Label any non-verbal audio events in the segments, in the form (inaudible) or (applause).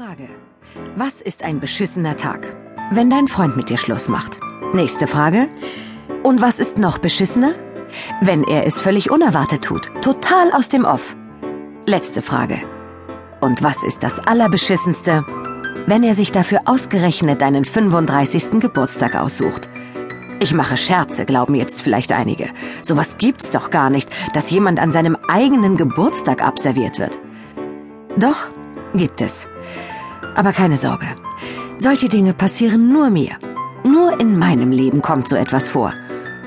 Frage. Was ist ein beschissener Tag? Wenn dein Freund mit dir Schluss macht. Nächste Frage. Und was ist noch beschissener? Wenn er es völlig unerwartet tut. Total aus dem Off. Letzte Frage. Und was ist das Allerbeschissenste? Wenn er sich dafür ausgerechnet deinen 35. Geburtstag aussucht. Ich mache Scherze, glauben jetzt vielleicht einige. Sowas gibt's doch gar nicht, dass jemand an seinem eigenen Geburtstag abserviert wird. Doch, gibt es. Aber keine Sorge. Solche Dinge passieren nur mir. Nur in meinem Leben kommt so etwas vor.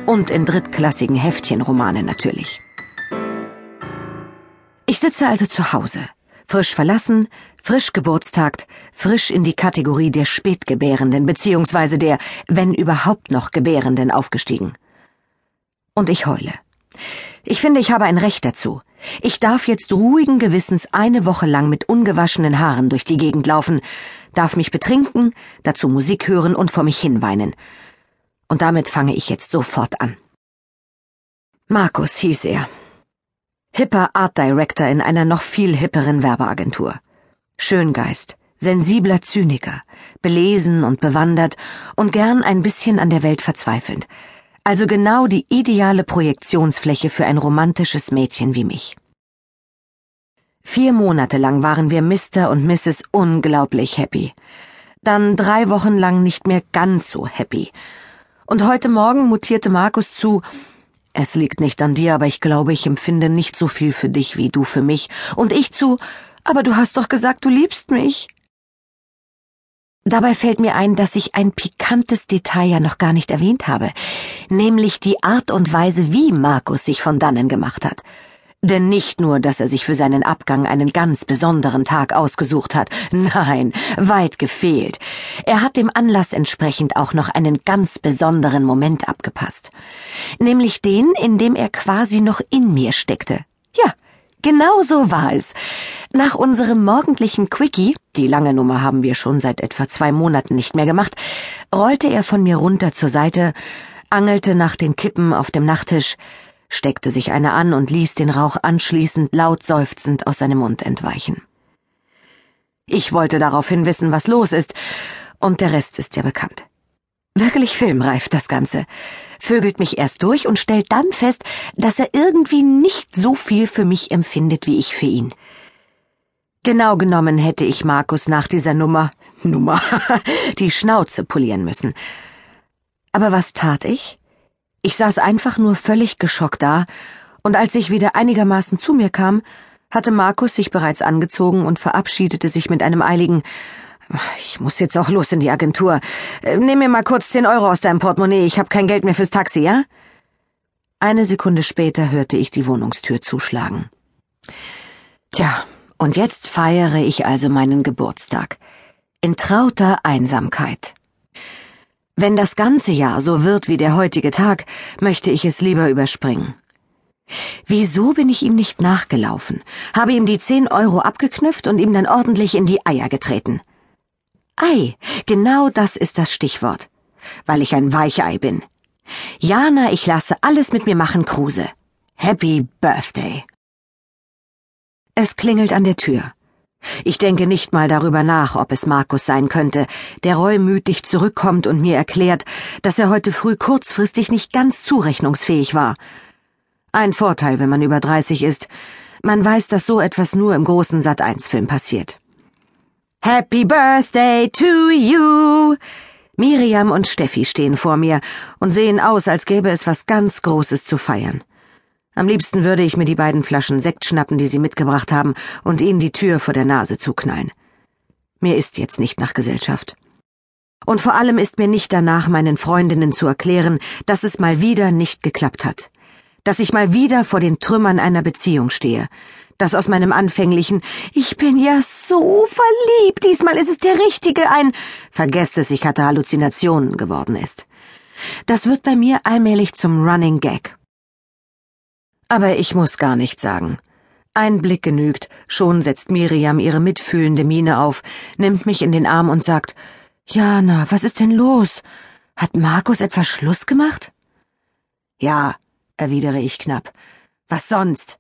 Und in drittklassigen Heftchenromanen natürlich. Ich sitze also zu Hause, frisch verlassen, frisch geburtstagt, frisch in die Kategorie der Spätgebärenden beziehungsweise der, wenn überhaupt noch Gebärenden aufgestiegen. Und ich heule. Ich finde, ich habe ein Recht dazu. Ich darf jetzt ruhigen Gewissens eine Woche lang mit ungewaschenen Haaren durch die Gegend laufen, darf mich betrinken, dazu Musik hören und vor mich hinweinen. Und damit fange ich jetzt sofort an. Markus hieß er. Hipper Art Director in einer noch viel hipperen Werbeagentur. Schöngeist, sensibler Zyniker, belesen und bewandert und gern ein bisschen an der Welt verzweifelnd. Also genau die ideale Projektionsfläche für ein romantisches Mädchen wie mich. Vier Monate lang waren wir Mr. und Mrs. unglaublich happy. Dann drei Wochen lang nicht mehr ganz so happy. Und heute Morgen mutierte Markus zu, es liegt nicht an dir, aber ich glaube, ich empfinde nicht so viel für dich wie du für mich. Und ich zu, aber du hast doch gesagt, du liebst mich. Dabei fällt mir ein, dass ich ein pikantes Detail ja noch gar nicht erwähnt habe, nämlich die Art und Weise, wie Markus sich von dannen gemacht hat. Denn nicht nur, dass er sich für seinen Abgang einen ganz besonderen Tag ausgesucht hat, nein, weit gefehlt. Er hat dem Anlass entsprechend auch noch einen ganz besonderen Moment abgepasst. Nämlich den, in dem er quasi noch in mir steckte. Ja, Genau so war es. Nach unserem morgendlichen Quickie, die lange Nummer haben wir schon seit etwa zwei Monaten nicht mehr gemacht, rollte er von mir runter zur Seite, angelte nach den Kippen auf dem Nachttisch, steckte sich eine an und ließ den Rauch anschließend laut seufzend aus seinem Mund entweichen. Ich wollte daraufhin wissen, was los ist, und der Rest ist ja bekannt. Wirklich filmreif, das Ganze. Vögelt mich erst durch und stellt dann fest, dass er irgendwie nicht so viel für mich empfindet wie ich für ihn. Genau genommen hätte ich Markus nach dieser Nummer, Nummer, (laughs) die Schnauze polieren müssen. Aber was tat ich? Ich saß einfach nur völlig geschockt da, und als ich wieder einigermaßen zu mir kam, hatte Markus sich bereits angezogen und verabschiedete sich mit einem eiligen ich muss jetzt auch los in die Agentur. Äh, nimm mir mal kurz zehn Euro aus deinem Portemonnaie, ich habe kein Geld mehr fürs Taxi, ja? Eine Sekunde später hörte ich die Wohnungstür zuschlagen. Tja, und jetzt feiere ich also meinen Geburtstag. In trauter Einsamkeit. Wenn das ganze Jahr so wird wie der heutige Tag, möchte ich es lieber überspringen. Wieso bin ich ihm nicht nachgelaufen, habe ihm die zehn Euro abgeknüpft und ihm dann ordentlich in die Eier getreten? Ei, genau das ist das Stichwort. Weil ich ein Weichei bin. Jana, ich lasse alles mit mir machen, Kruse. Happy Birthday. Es klingelt an der Tür. Ich denke nicht mal darüber nach, ob es Markus sein könnte, der reumütig zurückkommt und mir erklärt, dass er heute früh kurzfristig nicht ganz zurechnungsfähig war. Ein Vorteil, wenn man über 30 ist. Man weiß, dass so etwas nur im großen Sat-1-Film passiert. Happy Birthday to you! Miriam und Steffi stehen vor mir und sehen aus, als gäbe es was ganz Großes zu feiern. Am liebsten würde ich mir die beiden Flaschen Sekt schnappen, die sie mitgebracht haben, und ihnen die Tür vor der Nase zuknallen. Mir ist jetzt nicht nach Gesellschaft. Und vor allem ist mir nicht danach, meinen Freundinnen zu erklären, dass es mal wieder nicht geklappt hat. Dass ich mal wieder vor den Trümmern einer Beziehung stehe das aus meinem anfänglichen Ich bin ja so verliebt, diesmal ist es der Richtige ein Vergesst es, ich hatte Halluzinationen geworden ist. Das wird bei mir allmählich zum Running Gag. Aber ich muss gar nichts sagen. Ein Blick genügt, schon setzt Miriam ihre mitfühlende Miene auf, nimmt mich in den Arm und sagt Jana, was ist denn los? Hat Markus etwa Schluss gemacht? Ja, erwidere ich knapp. Was sonst?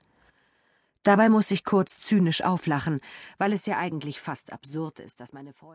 Dabei muss ich kurz zynisch auflachen, weil es ja eigentlich fast absurd ist, dass meine Freunde